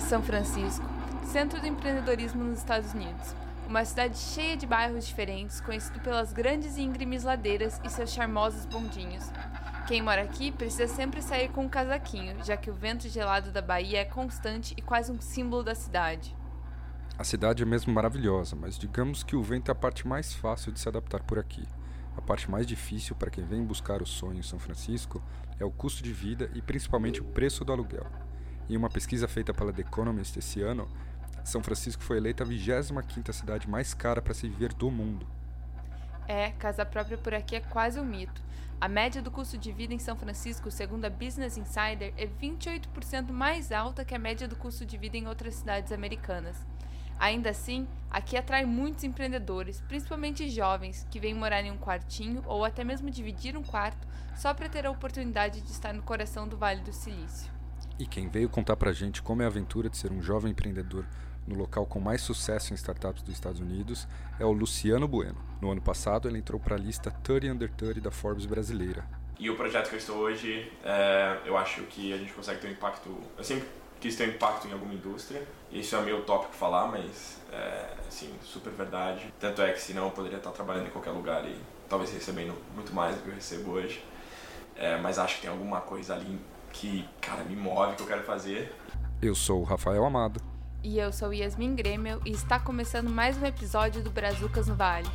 São Francisco, centro do empreendedorismo nos Estados Unidos. Uma cidade cheia de bairros diferentes, conhecido pelas grandes e íngremes ladeiras e seus charmosos bondinhos. Quem mora aqui precisa sempre sair com um casaquinho, já que o vento gelado da Bahia é constante e quase um símbolo da cidade. A cidade é mesmo maravilhosa, mas digamos que o vento é a parte mais fácil de se adaptar por aqui. A parte mais difícil para quem vem buscar o sonho em São Francisco é o custo de vida e principalmente o preço do aluguel. Em uma pesquisa feita pela The Economist esse ano, São Francisco foi eleita a 25ª cidade mais cara para se viver do mundo. É, casa própria por aqui é quase um mito. A média do custo de vida em São Francisco, segundo a Business Insider, é 28% mais alta que a média do custo de vida em outras cidades americanas. Ainda assim, aqui atrai muitos empreendedores, principalmente jovens, que vêm morar em um quartinho ou até mesmo dividir um quarto só para ter a oportunidade de estar no coração do Vale do Silício. E quem veio contar pra gente como é a aventura de ser um jovem empreendedor no local com mais sucesso em startups dos Estados Unidos é o Luciano Bueno. No ano passado, ele entrou para a lista 30 Under 30 da Forbes brasileira. E o projeto que eu estou hoje, é, eu acho que a gente consegue ter um impacto. Eu sempre quis ter um impacto em alguma indústria. Isso é meio tópico falar, mas é assim, super verdade. Tanto é que senão eu poderia estar trabalhando em qualquer lugar e talvez recebendo muito mais do que eu recebo hoje. É, mas acho que tem alguma coisa ali que, cara, me move, que eu quero fazer. Eu sou o Rafael Amado. E eu sou Yasmin Grêmio e está começando mais um episódio do Brazucas no Vale.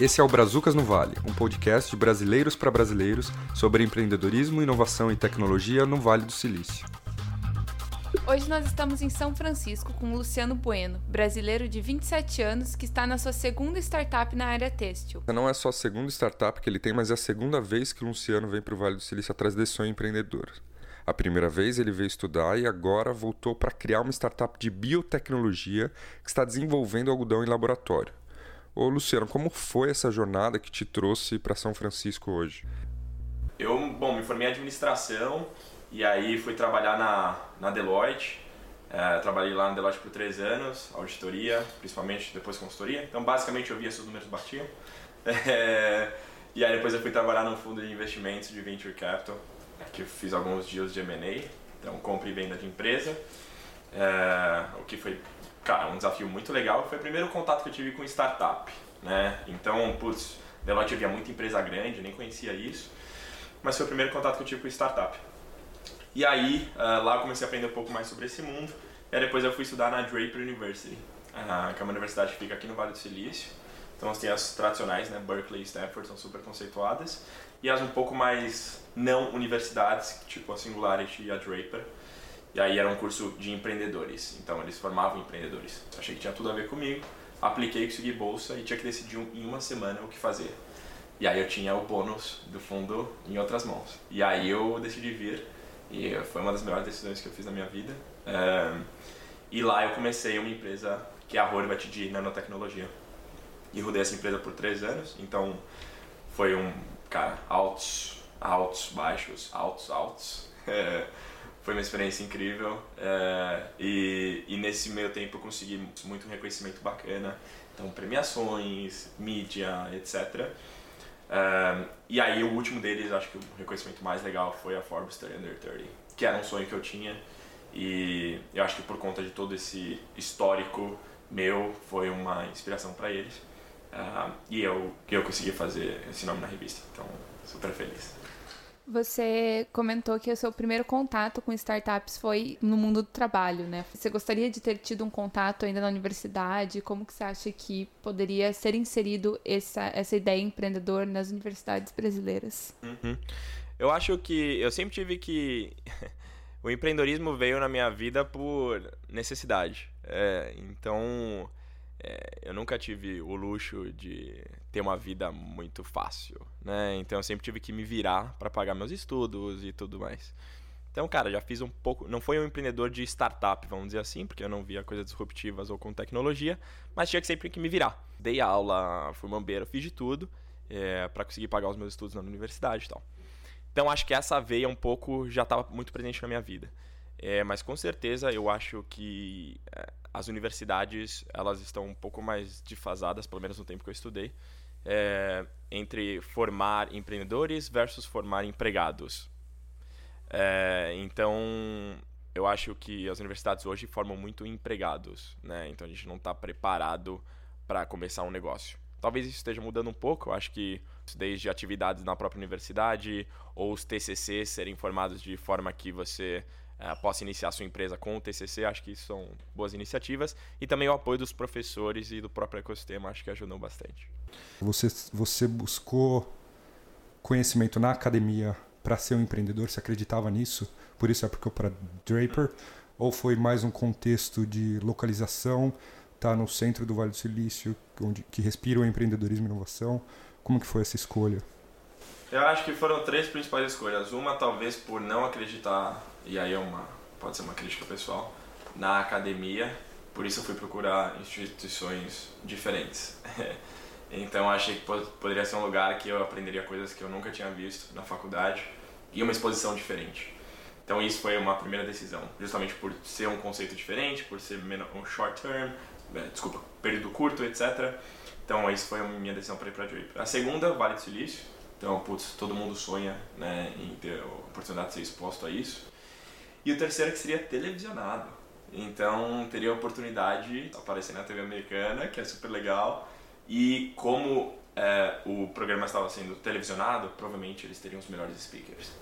Esse é o Brazucas no Vale, um podcast de brasileiros para brasileiros sobre empreendedorismo, inovação e tecnologia no Vale do Silício. Hoje nós estamos em São Francisco com o Luciano Bueno, brasileiro de 27 anos que está na sua segunda startup na área têxtil. Não é só a segunda startup que ele tem, mas é a segunda vez que o Luciano vem para o Vale do Silício atrás desse sonho empreendedor. A primeira vez ele veio estudar e agora voltou para criar uma startup de biotecnologia que está desenvolvendo algodão em laboratório. Ô Luciano, como foi essa jornada que te trouxe para São Francisco hoje? Eu, bom, me formei em administração e aí fui trabalhar na, na Deloitte. É, trabalhei lá na Deloitte por três anos, auditoria, principalmente depois consultoria. Então, basicamente, eu via se os números batiam. É, e aí depois eu fui trabalhar num fundo de investimentos de Venture Capital, que eu fiz alguns dias de M&A, então compra e venda de empresa. É, o que foi, cara, um desafio muito legal. Foi o primeiro contato que eu tive com startup, né? Então, putz, Deloitte havia muita empresa grande, nem conhecia isso. Mas foi o primeiro contato que eu tive com startup. E aí, uh, lá eu comecei a aprender um pouco mais sobre esse mundo. E depois eu fui estudar na Draper University, uh, que é uma universidade que fica aqui no Vale do Silício. Então tem as tradicionais, né, Berkeley e Stanford, são super conceituadas. E as um pouco mais não universidades, tipo a Singularity e a Draper. E aí era um curso de empreendedores, então eles formavam empreendedores. Achei que tinha tudo a ver comigo, apliquei, consegui bolsa e tinha que decidir em uma semana o que fazer. E aí eu tinha o bônus do fundo em outras mãos. E aí eu decidi vir e foi uma das melhores decisões que eu fiz na minha vida. É, e lá eu comecei uma empresa que é a Horvat de nanotecnologia. E rodei essa empresa por três anos, então foi um, cara, altos, altos, baixos, altos, altos. É, foi uma experiência incrível é, e, e nesse meio tempo eu consegui muito reconhecimento bacana, então premiações, mídia, etc. Um, e aí o último deles, acho que o reconhecimento mais legal foi a Forbes 30 Under 30, que era um sonho que eu tinha e eu acho que por conta de todo esse histórico meu foi uma inspiração para eles. E eu, eu consegui fazer esse nome na revista, então super feliz. Você comentou que o seu primeiro contato com startups foi no mundo do trabalho, né? Você gostaria de ter tido um contato ainda na universidade? Como que você acha que poderia ser inserido essa, essa ideia empreendedor nas universidades brasileiras? Uhum. Eu acho que eu sempre tive que o empreendedorismo veio na minha vida por necessidade. É, então é, eu nunca tive o luxo de ter uma vida muito fácil, né? Então eu sempre tive que me virar para pagar meus estudos e tudo mais. Então, cara, já fiz um pouco. Não foi um empreendedor de startup, vamos dizer assim, porque eu não via coisas disruptivas ou com tecnologia, mas tinha que sempre que me virar. Dei aula, fui mambeiro, fiz de tudo é, para conseguir pagar os meus estudos na universidade e tal. Então, acho que essa veia um pouco já estava muito presente na minha vida. É, mas com certeza eu acho que é, as universidades elas estão um pouco mais defasadas, pelo menos no tempo que eu estudei, é, entre formar empreendedores versus formar empregados. É, então, eu acho que as universidades hoje formam muito empregados, né? Então a gente não está preparado para começar um negócio. Talvez isso esteja mudando um pouco. Eu acho que desde atividades na própria universidade ou os TCC serem formados de forma que você possa iniciar sua empresa com o TCC, acho que são boas iniciativas. E também o apoio dos professores e do próprio ecossistema, acho que ajudou bastante. Você, você buscou conhecimento na academia para ser um empreendedor? Você acreditava nisso? Por isso é porque para Draper? Ou foi mais um contexto de localização? Tá no centro do Vale do Silício, onde que respira o empreendedorismo e inovação. Como que foi essa escolha? Eu acho que foram três principais escolhas. Uma talvez por não acreditar, e aí é uma pode ser uma crítica pessoal, na academia. Por isso eu fui procurar instituições diferentes. então achei que poderia ser um lugar que eu aprenderia coisas que eu nunca tinha visto na faculdade e uma exposição diferente. Então isso foi uma primeira decisão, justamente por ser um conceito diferente, por ser um short term, é, desculpa, período curto, etc. Então, isso foi a minha decisão para ir para Draper. A segunda, Vale do Silício. Então, putz, todo mundo sonha né, em ter a oportunidade de ser exposto a isso. E o terceiro que seria televisionado. Então, teria a oportunidade de aparecer na TV americana, que é super legal. E como é, o programa estava sendo televisionado, provavelmente eles teriam os melhores speakers.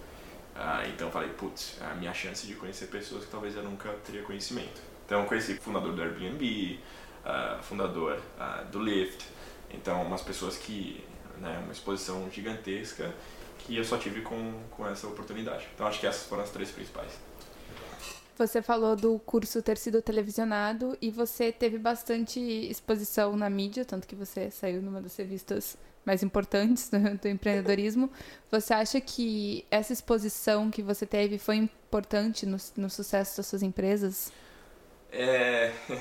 Ah, então, falei, putz, é a minha chance de conhecer pessoas que talvez eu nunca teria conhecimento. Então, conheci o fundador do Airbnb, uh, fundador uh, do Lyft. Então, umas pessoas que, né, uma exposição gigantesca que eu só tive com, com essa oportunidade. Então, acho que essas foram as três principais. Você falou do curso ter sido televisionado e você teve bastante exposição na mídia, tanto que você saiu numa das revistas mais importantes do, do, empreendedorismo. Você acha que essa exposição que você teve foi importante no, no sucesso das suas empresas? É...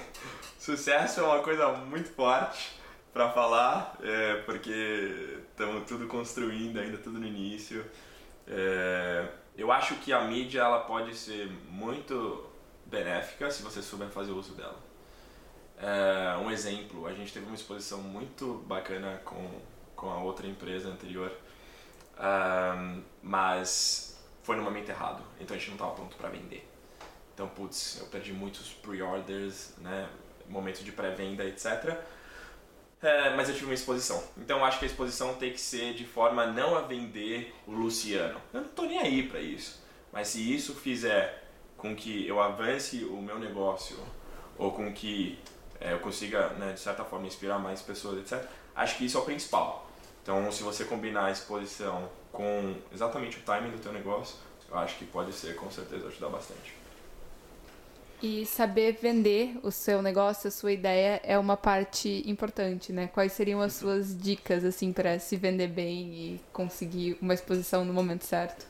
Sucesso é uma coisa muito forte para falar, é, porque estamos tudo construindo, ainda tudo no início. É, eu acho que a mídia ela pode ser muito benéfica se você souber fazer uso dela. É, um exemplo, a gente teve uma exposição muito bacana com, com a outra empresa anterior, mas foi no momento errado, então a gente não estava pronto para vender. Então, putz, eu perdi muitos pre-orders, né? momento de pré-venda, etc. É, mas eu tive uma exposição. Então acho que a exposição tem que ser de forma não a vender o Luciano. Eu não tô nem aí para isso. Mas se isso fizer com que eu avance o meu negócio ou com que é, eu consiga, né, de certa forma, inspirar mais pessoas, etc., acho que isso é o principal. Então, se você combinar a exposição com exatamente o timing do teu negócio, eu acho que pode ser, com certeza, ajudar bastante. E saber vender o seu negócio, a sua ideia é uma parte importante, né? Quais seriam as suas dicas assim para se vender bem e conseguir uma exposição no momento certo?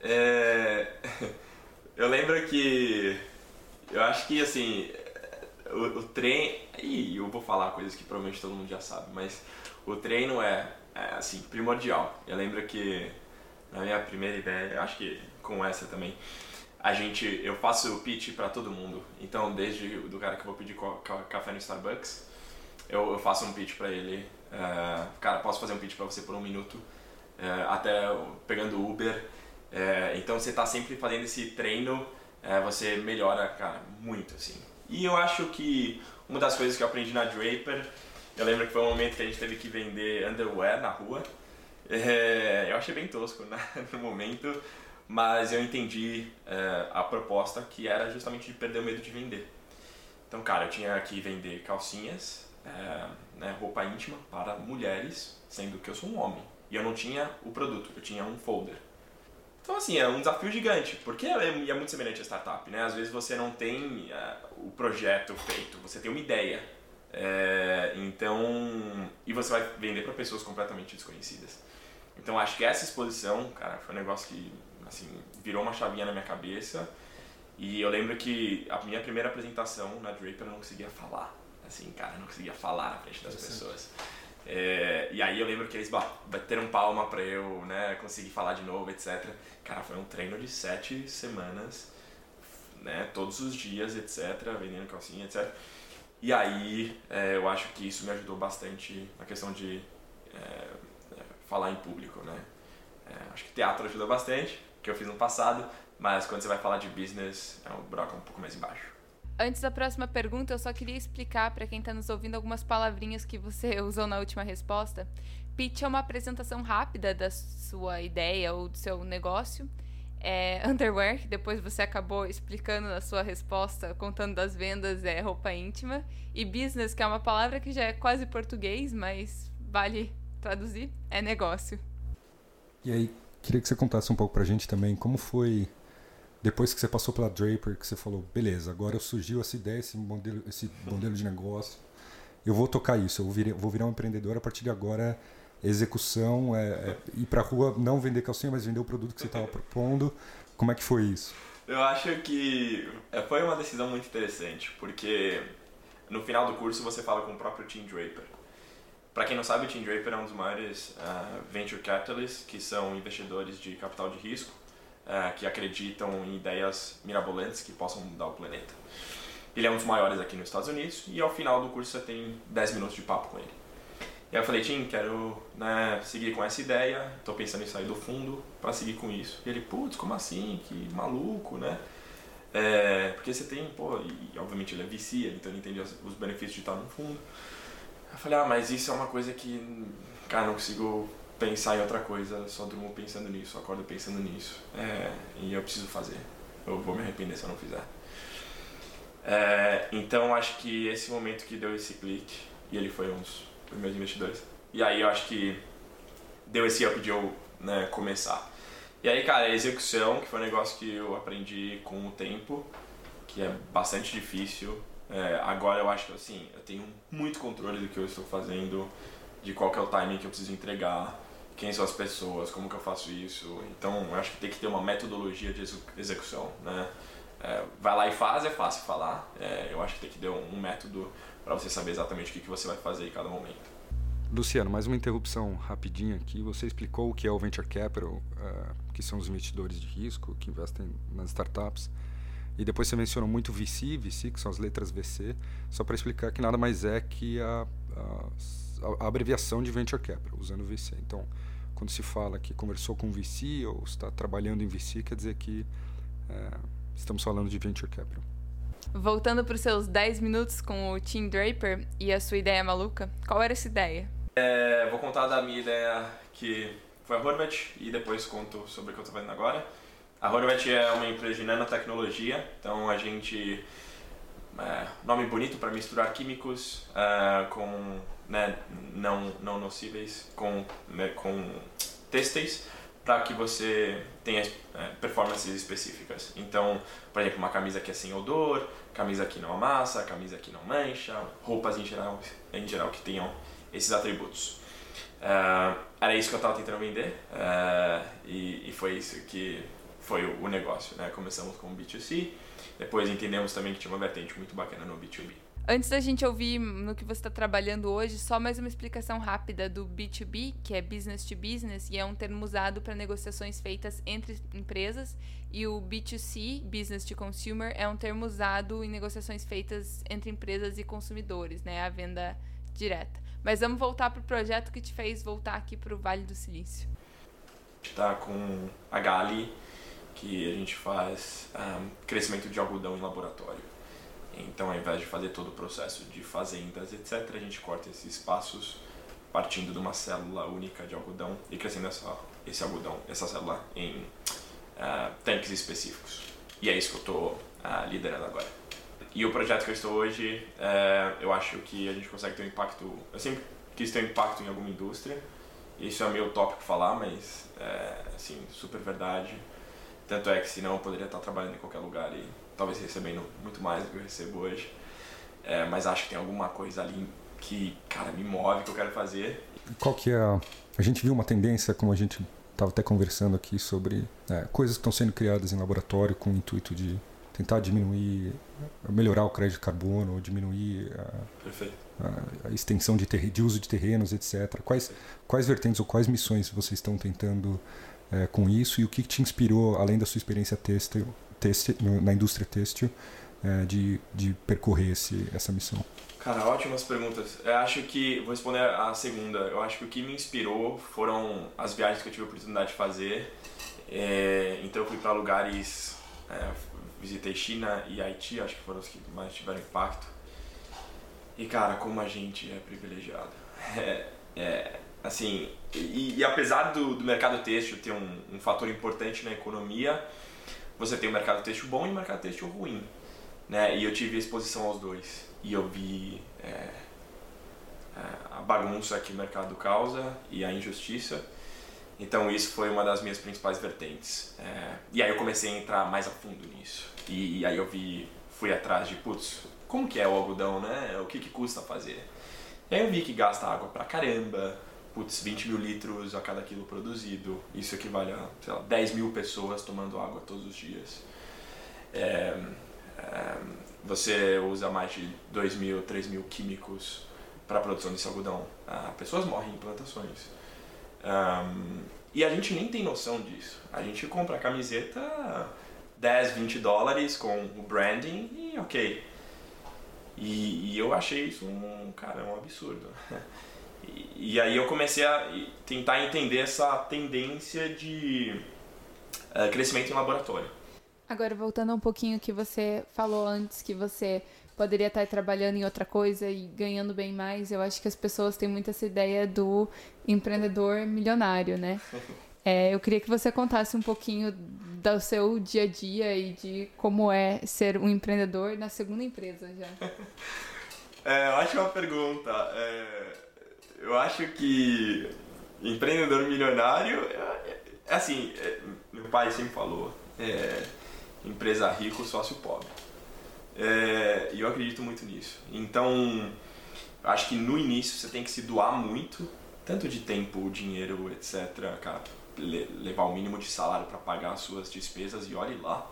É... Eu lembro que eu acho que assim o, o treino e eu vou falar coisas que provavelmente todo mundo já sabe, mas o treino é, é assim primordial. Eu lembro que na minha primeira ideia, acho que com essa também a gente, eu faço pitch para todo mundo. Então, desde do cara que vou pedir café no Starbucks, eu, eu faço um pitch para ele. Uh, cara, posso fazer um pitch para você por um minuto, uh, até pegando Uber. Uh, então, você está sempre fazendo esse treino, você melhora, cara, muito assim. E eu acho que uma das coisas que eu aprendi na Draper, eu lembro que foi um momento que a gente teve que vender underwear na rua. eu achei bem tosco né, no momento, mas eu entendi é, a proposta que era justamente de perder o medo de vender. Então, cara, eu tinha que vender calcinhas, é, né, roupa íntima para mulheres, sendo que eu sou um homem. E eu não tinha o produto, eu tinha um folder. Então, assim, é um desafio gigante, porque é, é muito semelhante a startup, né? Às vezes você não tem é, o projeto feito, você tem uma ideia. É, então, e você vai vender para pessoas completamente desconhecidas. Então, acho que essa exposição, cara, foi um negócio que assim, virou uma chavinha na minha cabeça. E eu lembro que a minha primeira apresentação na Draper eu não conseguia falar. Assim, cara, eu não conseguia falar na frente das pessoas. É, e aí eu lembro que eles bateram palma pra eu né, conseguir falar de novo, etc. Cara, foi um treino de sete semanas, né, todos os dias, etc. Vendendo calcinha, etc. E aí é, eu acho que isso me ajudou bastante na questão de é, é falar em público, né. É, acho que teatro ajuda bastante, que eu fiz no passado, mas quando você vai falar de business, é um buraco um pouco mais embaixo. Antes da próxima pergunta, eu só queria explicar para quem está nos ouvindo algumas palavrinhas que você usou na última resposta. Pitch é uma apresentação rápida da sua ideia ou do seu negócio. É, underwear, que depois você acabou explicando na sua resposta, contando das vendas, é roupa íntima. E business, que é uma palavra que já é quase português, mas vale traduzir, é negócio. E aí, queria que você contasse um pouco pra gente também como foi depois que você passou pela Draper, que você falou, beleza, agora surgiu essa ideia, esse modelo, esse modelo de negócio, eu vou tocar isso, eu vou virar, vou virar um empreendedor a partir de agora, execução, é, é, ir pra rua, não vender calcinha, mas vender o produto que você estava propondo. Como é que foi isso? Eu acho que é, foi uma decisão muito interessante, porque no final do curso você fala com o próprio Tim Draper. Para quem não sabe, o Tim Draper é um dos maiores uh, venture capitalists, que são investidores de capital de risco, uh, que acreditam em ideias mirabolantes que possam mudar o planeta. Ele é um dos maiores aqui nos Estados Unidos e ao final do curso você tem 10 minutos de papo com ele. E aí eu falei, Tim, quero né, seguir com essa ideia, estou pensando em sair do fundo para seguir com isso. E ele, putz, como assim? Que maluco, né? É, porque você tem, pô, e obviamente ele é VC, então ele entende os benefícios de estar no fundo. Eu falei, ah, mas isso é uma coisa que, cara, não consigo pensar em outra coisa, só durmo pensando nisso, acordo pensando nisso. É, e eu preciso fazer. Eu vou me arrepender se eu não fizer. É, então acho que esse momento que deu esse clique, e ele foi um dos primeiros investidores. E aí eu acho que deu esse up de eu né, começar. E aí, cara, a execução, que foi um negócio que eu aprendi com o tempo, que é bastante difícil. É, agora eu acho que assim, eu tenho muito controle do que eu estou fazendo, de qual é o timing que eu preciso entregar, quem são as pessoas, como que eu faço isso. Então, eu acho que tem que ter uma metodologia de execução, né? É, vai lá e faz, é fácil falar. É, eu acho que tem que ter um, um método para você saber exatamente o que, que você vai fazer em cada momento. Luciano, mais uma interrupção rapidinha aqui. Você explicou o que é o Venture Capital, uh, que são os investidores de risco que investem nas startups. E depois você mencionou muito VC, VC, que são as letras VC, só para explicar que nada mais é que a, a, a, abreviação de Venture Capital, usando VC. Então, quando se fala que conversou com VC ou está trabalhando em VC, quer dizer que é, estamos falando de Venture Capital. Voltando para os seus 10 minutos com o Tim Draper e a sua ideia maluca, qual era essa ideia? É, vou contar da minha ideia que foi a Horvat e depois conto sobre o que eu estou fazendo agora. A Horvat é uma empresa de nanotecnologia, então a gente. É, nome bonito para misturar químicos uh, com né, não, não nocíveis, com, né, com têxteis para que você tenha é, performances específicas. Então, por exemplo, uma camisa que é sem odor, camisa que não amassa, camisa que não mancha, roupas em geral, em geral que tenham esses atributos. Uh, era isso que eu estava tentando vender uh, e, e, foi isso que foi o, o negócio. Né? Começamos com o B2C, depois entendemos também que tinha uma vertente muito bacana no B2B. Antes da gente ouvir no que você está trabalhando hoje, só mais uma explicação rápida do B2B, que é business to business, e é um termo usado para negociações feitas entre empresas, e o B2C, business to consumer, é um termo usado em negociações feitas entre empresas e consumidores, né, a venda direta. Mas vamos voltar para o projeto que te fez voltar aqui para o Vale do Silício. Está com a Gali, que a gente faz um, crescimento de algodão em laboratório. Então, ao invés de fazer todo o processo de fazendas, etc., a gente corta esses passos partindo de uma célula única de algodão e crescendo essa, esse algodão, essa célula, em uh, tanques específicos. E é isso que eu estou uh, liderando agora. E o projeto que eu estou hoje, uh, eu acho que a gente consegue ter um impacto. Eu sempre quis ter um impacto em alguma indústria. Isso é meio tópico falar, mas é assim, super verdade. Tanto é que senão eu poderia estar trabalhando em qualquer lugar e talvez recebendo muito mais do que eu recebo hoje. É, mas acho que tem alguma coisa ali que, cara, me move, que eu quero fazer. Qual que é a... A gente viu uma tendência, como a gente estava até conversando aqui, sobre é, coisas que estão sendo criadas em laboratório com o intuito de tentar diminuir, melhorar o crédito de carbono, diminuir a, a, a extensão de, de, uso de terrenos, etc. Quais, quais vertentes ou quais missões vocês estão tentando é, com isso e o que te inspirou, além da sua experiência têxtil, têxtil, na indústria têxtil é, de, de percorrer esse, essa missão? Cara, ótimas perguntas. Eu acho que, vou responder a segunda, eu acho que o que me inspirou foram as viagens que eu tive a oportunidade de fazer É, então eu fui para lugares, é, visitei China e Haiti, acho que foram os que mais tiveram impacto. E cara, como a gente é privilegiado. É, é assim, e, e, apesar do, do mercado têxtil ter um, um fator importante na economia, você tem o mercado têxtil bom e o mercado têxtil ruim. Né? E eu tive exposição aos dois. E eu vi é, é, a bagunça que o mercado causa e a injustiça. Então isso foi uma das minhas principais vertentes. É, e aí eu comecei a entrar mais a fundo nisso. E, e aí eu vi, fui atrás de, putz, como que é o algodão, né? O que, que custa fazer? E aí eu vi que gasta água pra caramba, putz, 20 mil litros a cada quilo produzido. Isso equivale a, sei lá, 10 mil pessoas tomando água todos os dias. É, é, você usa mais de 2 mil, 3 mil químicos para a produção desse algodão. Ah, pessoas morrem em plantações. Um, e a gente nem tem noção disso. A gente compra a camiseta 10, 20 dólares com o branding e ok. E, e eu achei isso um, cara, um absurdo. E, e, aí eu comecei a tentar entender essa tendência de uh, crescimento em laboratório. Agora, voltando um pouquinho que você falou antes, que você poderia estar trabalhando em outra coisa e ganhando bem mais, eu acho que as pessoas têm muito essa ideia do empreendedor milionário, né? É, eu queria que você contasse um pouquinho do seu dia a dia e de como é ser um empreendedor na segunda empresa já. É, ótima pergunta. É, eu acho que empreendedor milionário é, é assim, é, meu pai sempre falou, é, empresa rico, sócio pobre. É, e eu acredito muito nisso. Então, acho que no início você tem que se doar muito, tanto de tempo, dinheiro, etc. Cara, levar o mínimo de salário para pagar as suas despesas e olhe lá.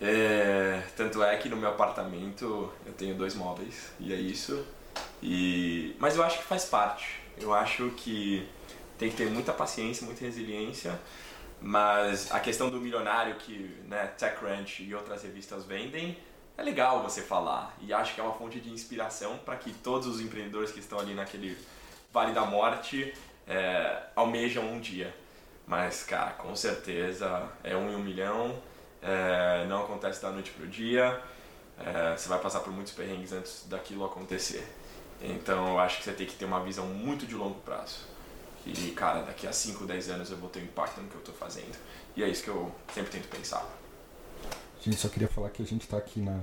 É, tanto é que no meu apartamento eu tenho dois móveis e é isso. E, mas eu acho que faz parte. Eu acho que tem que ter muita paciência, muita resiliência. Mas a questão do milionário que né, TechCrunch e outras revistas vendem, é legal você falar. E acho que é uma fonte de inspiração para que todos os empreendedores que estão ali naquele vale da morte é, almejam um dia. Mas, cara, com certeza é um em um milhão, é, não acontece da noite pro dia, é, você vai passar por muitos perrengues antes daquilo acontecer. Então eu acho que você tem que ter uma visão muito de longo prazo. E, cara, daqui a 5, 10 anos eu vou ter um impacto no que eu estou fazendo. E é isso que eu sempre tento pensar. Gente, só queria falar que a gente está aqui na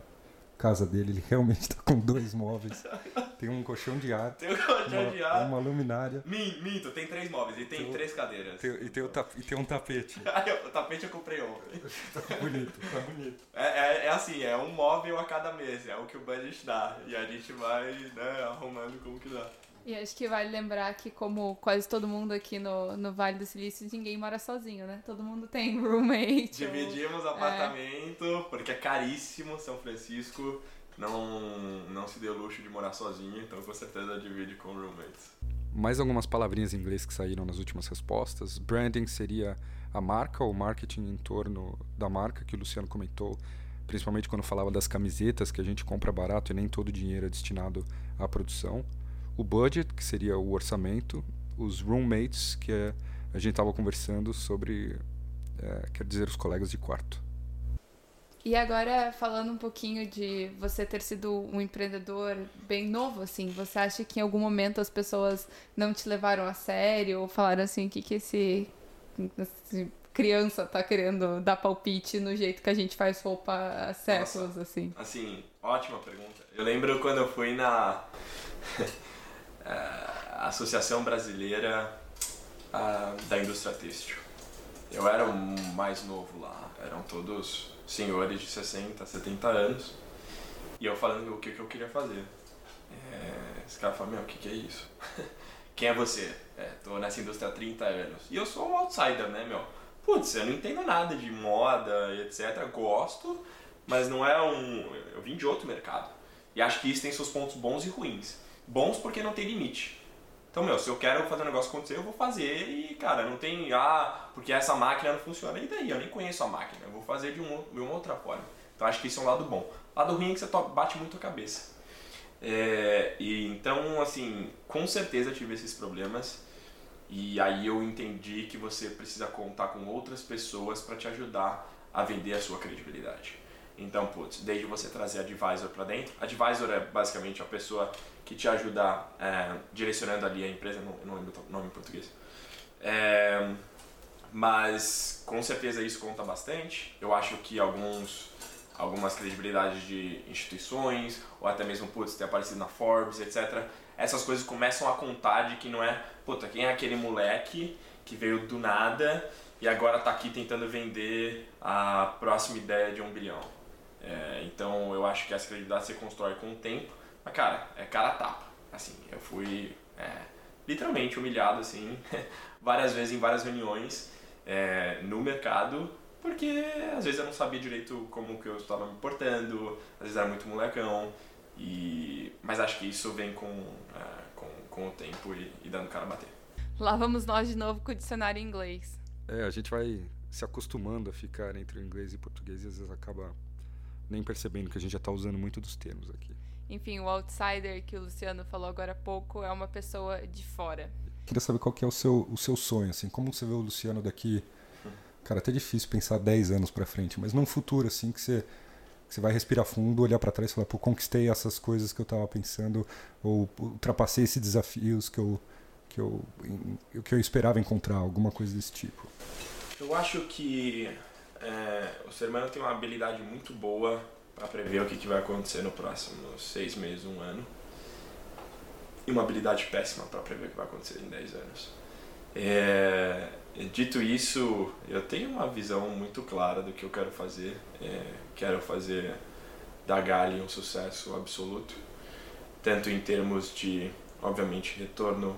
casa dele, ele realmente está com dois móveis. Tem um colchão de ar. Tem um colchão uma, de ar. Uma luminária. Minto, tem três móveis e tem, tem três cadeiras. Tem, e, tem o e tem um tapete. o tapete eu comprei ontem. tá bonito, tá bonito. É, é, é, assim, é um móvel a cada mês, é o que o budget dá. E a gente vai né, arrumando como que dá. E acho que vale lembrar que, como quase todo mundo aqui no, no Vale do Silício, ninguém mora sozinho, né? Todo mundo tem roommate. Dividimos ou... apartamento, é. porque é caríssimo São Francisco. Não, não se deu luxo de morar sozinho, então com certeza divide com roommates. Mais algumas palavrinhas em inglês que saíram nas últimas respostas. Branding seria a marca ou marketing em torno da marca, que o Luciano comentou, principalmente quando falava das camisetas que a gente compra barato e nem todo o dinheiro é destinado à produção o budget, que seria o orçamento, os roommates, que é, a gente estava conversando sobre, é, quer dizer, os colegas de quarto. E agora, falando um pouquinho de você ter sido um empreendedor bem novo, assim, você acha que em algum momento as pessoas não te levaram a sério ou falaram assim, o que, que esse, esse criança tá querendo dar palpite no jeito que a gente faz roupa há séculos, Nossa, assim? Assim, ótima pergunta. Eu lembro quando eu fui na a Associação Brasileira da Indústria Têxtil. Eu era o mais novo lá, eram todos senhores de 60, 70 anos. E eu falando o que, que eu queria fazer. É, esse cara falou, meu, o que, que é isso? Quem é você? É, tô nessa indústria há 30 anos. E eu sou um outsider, né, meu? Putz, eu não entendo nada de moda, etc. Gosto, mas não é um... Eu vim de outro mercado. E acho que isso tem seus pontos bons e ruins bons porque não tem limite. Então, meu, se eu quero fazer um negócio acontecer, eu vou fazer e, cara, não tem, ah, porque essa máquina não funciona. E daí? Eu nem conheço a máquina, eu vou fazer de, um, de uma outra forma. Então, acho que isso é um lado bom. Lado ruim é que você bate muito a cabeça. É, e então, assim, com certeza tive esses problemas. E aí eu entendi que você precisa contar com outras pessoas para te ajudar a vender a sua credibilidade. Então, putz, desde você trazer advisor para dentro, advisor é basicamente a pessoa que te ajuda é, direcionando ali a empresa, não, não lembro o nome em português. É, mas com certeza isso conta bastante. Eu acho que alguns algumas credibilidades de instituições, ou até mesmo, putz, ter aparecido na Forbes, etc. Essas coisas começam a contar de que não é, puta, quem é aquele moleque que veio do nada e agora está aqui tentando vender a próxima ideia de um bilhão. É, então eu acho que essa credibilidade se constrói com o tempo, mas cara, é cara a tapa. Assim, eu fui é, literalmente humilhado assim, várias vezes em várias reuniões é, no mercado porque às vezes eu não sabia direito como que eu estava me portando, às vezes era muito molecão, e... mas acho que isso vem com, uh, com, com o tempo e, e dando cara a bater. Lá vamos nós de novo com o dicionário em inglês. É, a gente vai se acostumando a ficar entre o inglês e o português e às vezes acaba nem percebendo que a gente já está usando muito dos termos aqui. Enfim, o outsider que o Luciano falou agora há pouco é uma pessoa de fora. Queria saber qual que é o seu, o seu sonho, assim, como você vê o Luciano daqui Cara, é até difícil pensar 10 anos para frente, mas num futuro assim que você que você vai respirar fundo, olhar para trás e falar, pô, conquistei essas coisas que eu estava pensando ou ultrapassei esses desafios que eu que eu que eu esperava encontrar, alguma coisa desse tipo. Eu acho que é, o ser humano tem uma habilidade muito boa para prever o que, que vai acontecer no próximo seis meses, um ano. E uma habilidade péssima para prever o que vai acontecer em 10 anos. É, Dito isso, eu tenho uma visão muito clara do que eu quero fazer. É, quero fazer da Gali um sucesso absoluto, tanto em termos de, obviamente, retorno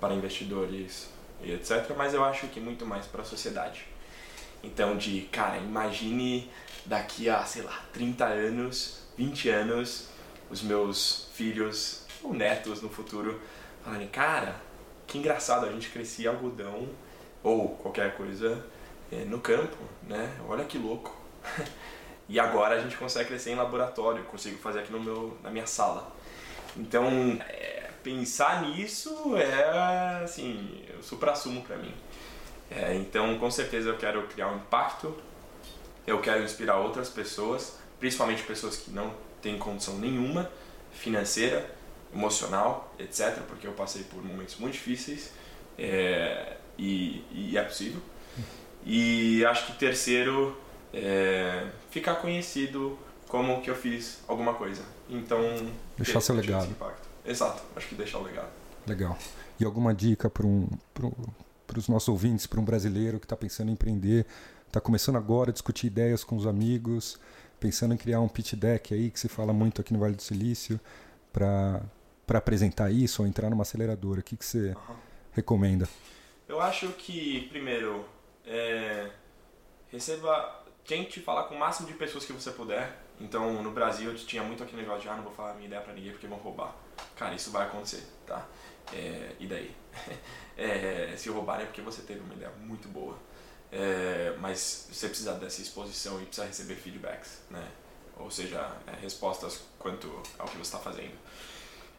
para investidores e etc., mas eu acho que muito mais para a sociedade. Então, de, cara, imagine daqui a, sei lá, 30 anos, 20 anos, os meus filhos ou netos no futuro falarem, cara, que engraçado, a gente crescia algodão ou qualquer coisa é, no campo, né? Olha que louco. e agora a gente consegue crescer em laboratório, consigo fazer aqui no meu, na minha sala. Então, é, pensar nisso é, assim, o supra-sumo para mim. É, então, com certeza eu quero criar um impacto, eu quero inspirar outras pessoas, principalmente pessoas que não têm condição nenhuma financeira, emocional, etc., porque eu passei por momentos muito difíceis. É, e, e é possível. E acho que terceiro, é, ficar conhecido como que eu fiz alguma coisa. Então. Deixar seu legado. Exato, acho que deixar o legado. Legal. E alguma dica para um, os nossos ouvintes, para um brasileiro que está pensando em empreender, está começando agora a discutir ideias com os amigos, pensando em criar um pitch deck aí, que se fala muito aqui no Vale do Silício, para apresentar isso ou entrar numa aceleradora? O que, que você uhum. recomenda? Eu acho que, primeiro, é, receba, tente falar com o máximo de pessoas que você puder. Então, no Brasil, eu tinha muito aquele negócio de, ah, não vou falar minha ideia pra ninguém porque vão roubar. Cara, isso vai acontecer, tá? É, e daí? é, se roubarem é porque você teve uma ideia muito boa. É, mas você precisa dessa exposição e precisa receber feedbacks, né? Ou seja, é, respostas quanto ao que você está fazendo.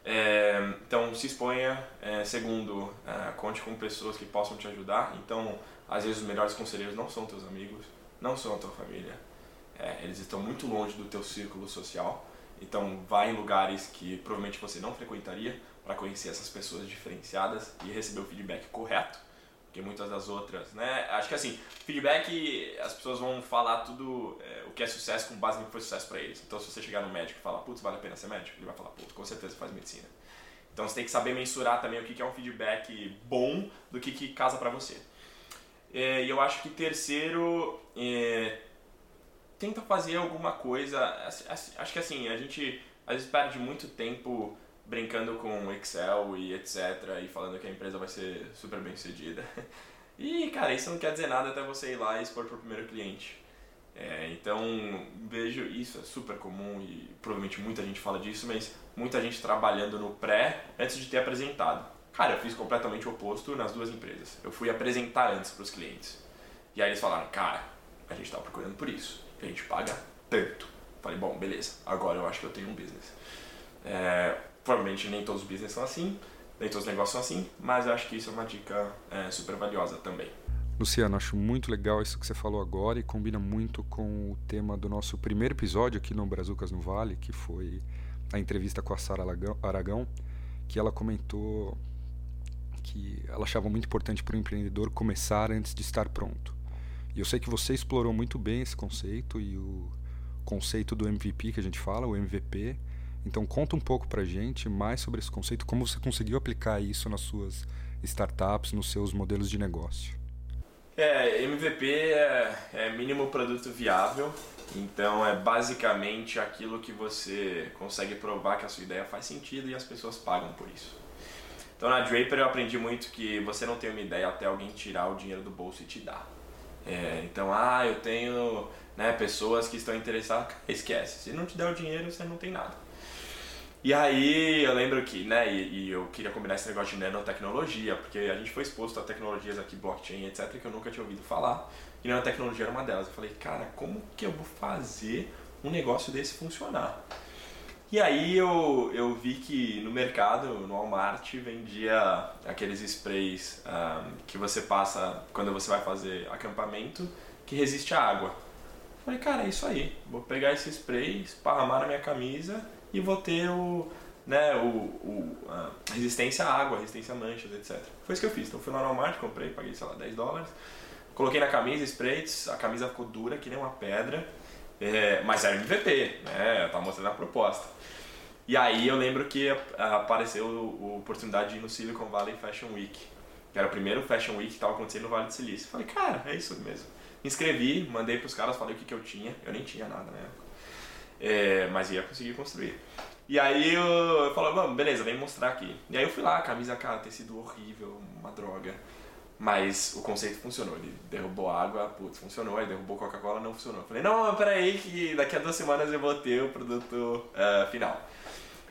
É, então, se exponha. É, segundo, conte com pessoas que possam te ajudar. Então, às vezes, os melhores conselheiros não são teus amigos, não são a tua família. Eles estão muito longe do teu círculo social. Então, vá em lugares que provavelmente você não frequentaria para conhecer essas pessoas diferenciadas e receber o feedback correto porque muitas das outras, né? Acho que assim, feedback, as pessoas vão falar tudo é, o que é sucesso com base no que foi sucesso para eles. Então, se você chegar no médico e falar, putz, vale a pena ser médico, ele vai falar, putz, com certeza faz medicina. Então, você tem que saber mensurar também o que é um feedback bom do que, que casa para você. É, e eu acho que terceiro, é, tenta fazer alguma coisa. Acho que assim, a gente às vezes perde muito tempo brincando com Excel e etc. e falando que a empresa vai ser super bem sucedida. E, cara, isso não quer dizer nada até você ir lá e expor para o primeiro cliente. É, então, vejo isso é super comum e provavelmente muita gente fala disso, mas muita gente trabalhando no pré antes de ter apresentado. Cara, eu fiz completamente o oposto nas duas empresas. Eu fui apresentar antes para os clientes. E aí eles falaram, cara, a gente está procurando por isso. A gente paga tanto. Falei, bom, beleza, agora eu acho que eu tenho um business. É, provavelmente nem todos os business são assim, Nem todos os negócios são assim, mas eu acho que isso é uma dica é, super valiosa também. Luciano, acho muito legal isso que você falou agora e combina muito com o tema do nosso primeiro episódio aqui no Brazucas no Vale, que foi a entrevista com a Sara Aragão, que ela comentou que ela achava muito importante para o empreendedor começar antes de estar pronto. E eu sei que você explorou muito bem esse conceito e o conceito do MVP que a gente fala, o MVP. Então conta um pouco para gente mais sobre esse conceito, como você conseguiu aplicar isso nas suas startups, nos seus modelos de negócio. É, MVP é, é mínimo produto viável, então é basicamente aquilo que você consegue provar que a sua ideia faz sentido e as pessoas pagam por isso. Então na Draper eu aprendi muito que você não tem uma ideia até alguém tirar o dinheiro do bolso e te dar. É, então, ah, eu tenho né, pessoas que estão interessadas, esquece. Se não te der o dinheiro, você não tem nada. E aí eu lembro que, né, e, e, eu queria combinar esse negócio de nanotecnologia, porque a gente foi exposto a tecnologias aqui, blockchain, etc, que eu nunca tinha ouvido falar, e nanotecnologia era uma delas. Eu falei, cara, como que eu vou fazer um negócio desse funcionar? E aí eu, eu vi que no mercado, no Walmart, vendia aqueles sprays um, que você passa quando você vai fazer acampamento, que resiste à água. Falei, cara, é isso aí. Vou pegar esse spray, esparramar na minha camisa e vou ter o, né, o, o resistência à água, resistência a manchas, etc. Foi isso que eu fiz. Então fui lá no Walmart, comprei, paguei, sei lá, 10 dólares. Coloquei na camisa, sprays, a camisa ficou dura, que nem uma pedra. É, mas era MVP, né? Eu tava mostrando a proposta. E aí eu lembro que apareceu a oportunidade de ir no Silicon Valley Fashion Week. Que era o primeiro Fashion Week que estava acontecendo no Vale do Silício. Falei, cara, é isso mesmo. Me inscrevi, mandei pros caras, falei o que, que eu tinha. Eu nem tinha nada na época. É, mas ia conseguir construir. E aí eu, eu falei, vamos, beleza, vem mostrar aqui. E aí eu fui lá, a camisa, cara, tecido horrível, uma droga. Mas o conceito funcionou. Ele derrubou água, putz, funcionou. Aí derrubou Coca-Cola, não funcionou. Eu falei, não, peraí, que daqui a duas semanas eu vou ter o produto uh, final.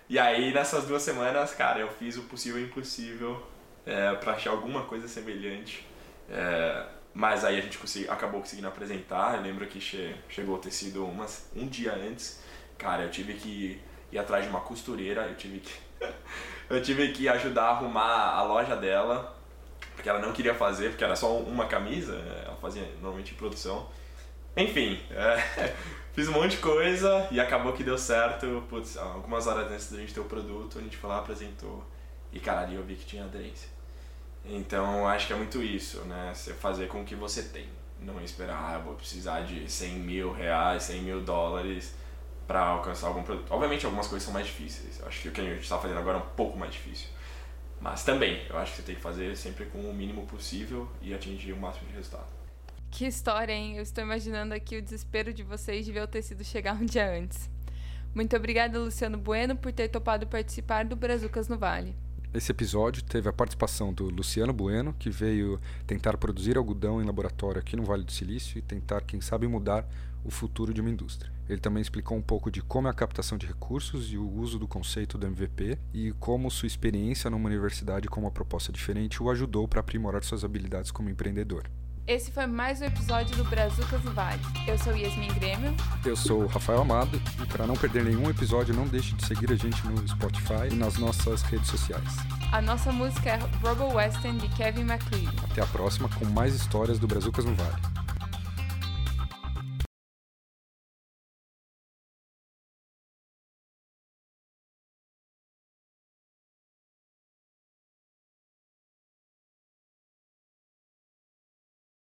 E aí, nessas duas semanas, cara, eu fiz o possível e impossível é, para achar alguma coisa semelhante. É, mas aí a gente consegui, acabou conseguindo apresentar. Eu lembro que che, chegou a ter sido umas, um dia antes. Cara, eu tive que ir atrás de uma costureira, eu tive que, eu tive que ajudar a arrumar a loja dela porque ela não queria fazer, porque era só uma camisa, ela fazia normalmente em produção. Enfim, é, fiz um monte de coisa e acabou que deu certo. Putz, algumas horas antes da gente ter o produto, a gente foi lá, apresentou e, cara, ali eu vi que tinha aderência. Então, acho que é muito isso, né? Você fazer com o que você tem. Não esperar, ah, vou precisar de 100 mil reais, 100 mil dólares para alcançar algum produto. Obviamente, algumas coisas são mais difíceis. Eu acho que o que a gente está fazendo agora é um pouco mais difícil. Mas também, eu acho que você tem que fazer sempre com o mínimo possível e atingir o máximo de resultado. Que história, hein? Eu estou imaginando aqui o desespero de vocês de ver o tecido chegar um dia antes. Muito obrigada, Luciano Bueno, por ter topado participar do Brazucas no Vale. Esse episódio teve a participação do Luciano Bueno, que veio tentar produzir algodão em laboratório aqui no Vale do Silício e tentar, quem sabe, mudar o futuro de uma indústria. Ele também explicou um pouco de como é a captação de recursos e o uso do conceito do MVP e como sua experiência numa universidade com uma proposta diferente o ajudou para aprimorar suas habilidades como empreendedor. Esse foi mais um episódio do Brazucas no Vale. Eu sou Yasmin Grêmio. Eu sou o Rafael Amado. E para não perder nenhum episódio, não deixe de seguir a gente no Spotify e nas nossas redes sociais. A nossa música é Robo Western de Kevin MacLeod. Até a próxima com mais histórias do Brazucas no Vale.